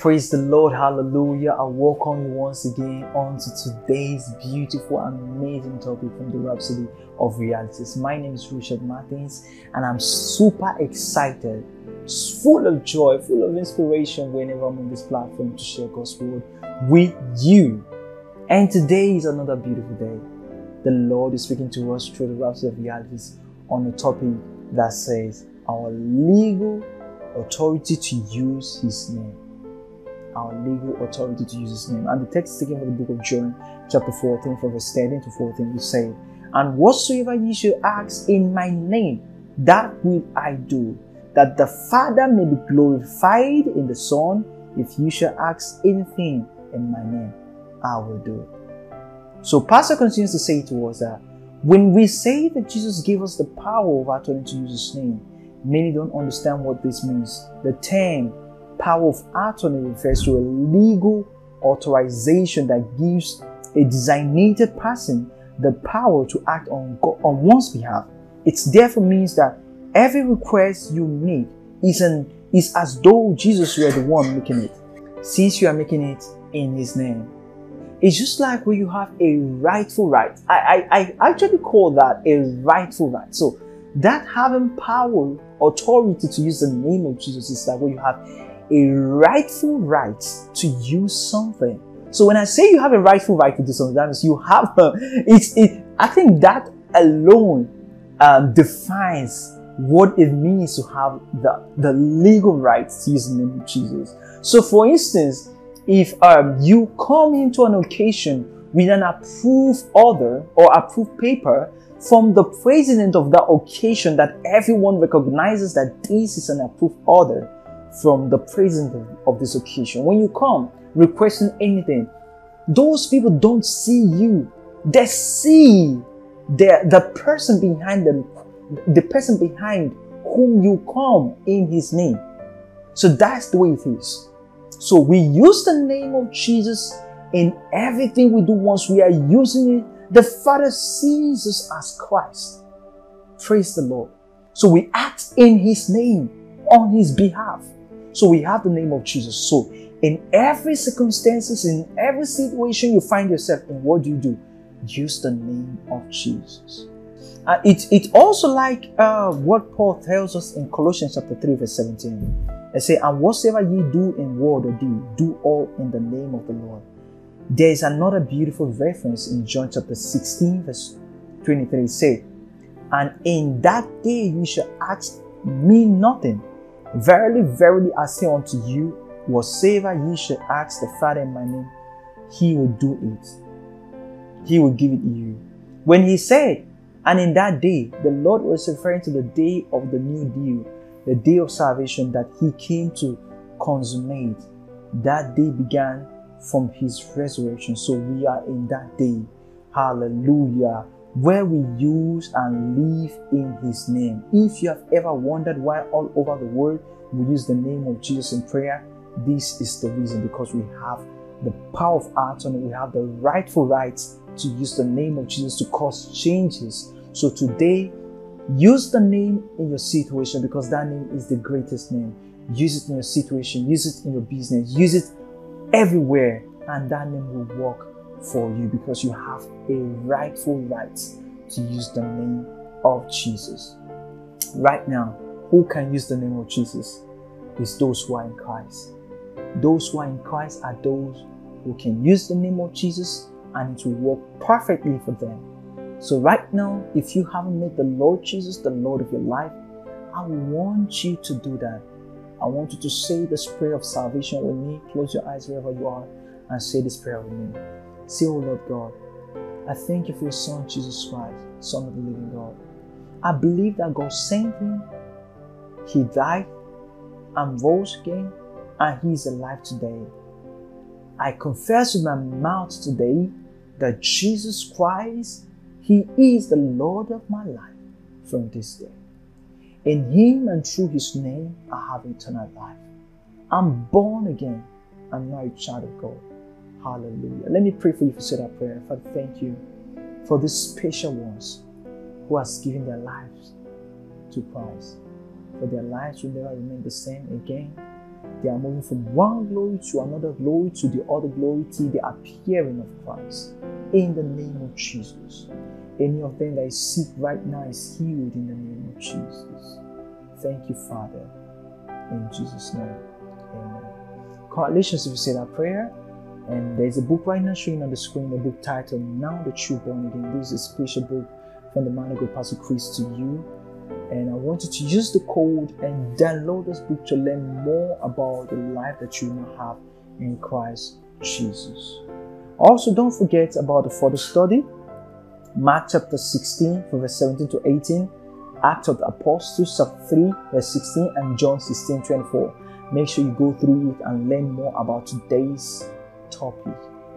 Praise the Lord, hallelujah. I welcome you once again onto today's beautiful, amazing topic from the Rhapsody of Realities. My name is Richard Martins, and I'm super excited, full of joy, full of inspiration whenever I'm on this platform to share God's word with you. And today is another beautiful day. The Lord is speaking to us through the Rhapsody of Realities on a topic that says our legal authority to use His name our legal authority to use his name. And the text is taken from the book of John, chapter 14, from verse 13 to 14, which say, And whatsoever ye shall ask in my name, that will I do, that the Father may be glorified in the Son. If you shall ask anything in my name, I will do it. So Pastor continues to say to us that when we say that Jesus gave us the power of authority to use his name, many don't understand what this means. The term power of attorney refers to a legal authorization that gives a designated person the power to act on, on one's behalf. It therefore means that every request you make is, an, is as though Jesus were the one making it, since you are making it in His name. It's just like when you have a rightful right. I, I, I actually call that a rightful right. So, that having power, authority to use the name of Jesus is like when you have a rightful right to use something. So when I say you have a rightful right to do something, that means you have a, it's it. I think that alone um, defines what it means to have the, the legal right to use the name of Jesus. So for instance, if um, you come into an occasion with an approved order or approved paper from the president of that occasion that everyone recognizes that this is an approved order, from the president of this occasion. When you come requesting anything, those people don't see you. They see the, the person behind them, the person behind whom you come in his name. So that's the way it is. So we use the name of Jesus in everything we do once we are using it. The Father sees us as Christ. Praise the Lord. So we act in his name on his behalf. So we have the name of Jesus. So in every circumstances, in every situation you find yourself in, what do you do? Use the name of Jesus. Uh, it, it also like uh, what Paul tells us in Colossians chapter 3, verse 17. It say, And whatsoever ye do in word or deed, do all in the name of the Lord. There is another beautiful reference in John chapter 16, verse 23. Say, And in that day you shall ask me nothing. Verily, verily, I say unto you, whatsoever ye shall ask the Father in my name, he will do it. He will give it you. When he said, and in that day, the Lord was referring to the day of the new deal, the day of salvation that he came to consummate. That day began from his resurrection. So we are in that day. Hallelujah where we use and live in His name. If you have ever wondered why all over the world we use the name of Jesus in prayer, this is the reason because we have the power of attorney, we have the rightful rights to use the name of Jesus to cause changes. So today, use the name in your situation because that name is the greatest name. Use it in your situation, use it in your business, use it everywhere, and that name will work for you because you have a rightful right to use the name of Jesus. Right now, who can use the name of Jesus? Is those who are in Christ. Those who are in Christ are those who can use the name of Jesus and it will work perfectly for them. So, right now, if you haven't made the Lord Jesus the Lord of your life, I want you to do that. I want you to say this prayer of salvation with me. Close your eyes wherever you are and say this prayer with me. Say, Oh Lord God, I thank you for your Son, Jesus Christ, Son of the living God. I believe that God sent him, he died and rose again, and he is alive today. I confess with my mouth today that Jesus Christ, he is the Lord of my life from this day. In him and through his name, I have eternal life. I'm born again. I'm now a child of God. Hallelujah. Let me pray for you you say that prayer. Father, thank you for these special ones who has given their lives to Christ. For their lives will never remain the same again. They are moving from one glory to another glory to the other glory till the appearing of Christ. In the name of Jesus. Any of them that is sick right now is healed in the name of Jesus. Thank you, Father. In Jesus' name. Amen. Congratulations if you say that prayer. And there's a book right now showing on the screen, a book titled Now That You're Born Again. This is a special book from the man of God, Pastor Chris, to you. And I want you to use the code and download this book to learn more about the life that you now have in Christ Jesus. Also, don't forget about the further study. Mark chapter 16, from verse 17 to 18, Acts of the Apostles, chapter 3, verse 16, and John 16, 24. Make sure you go through it and learn more about today's topic.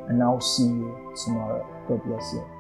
And I'll see you tomorrow. God bless you.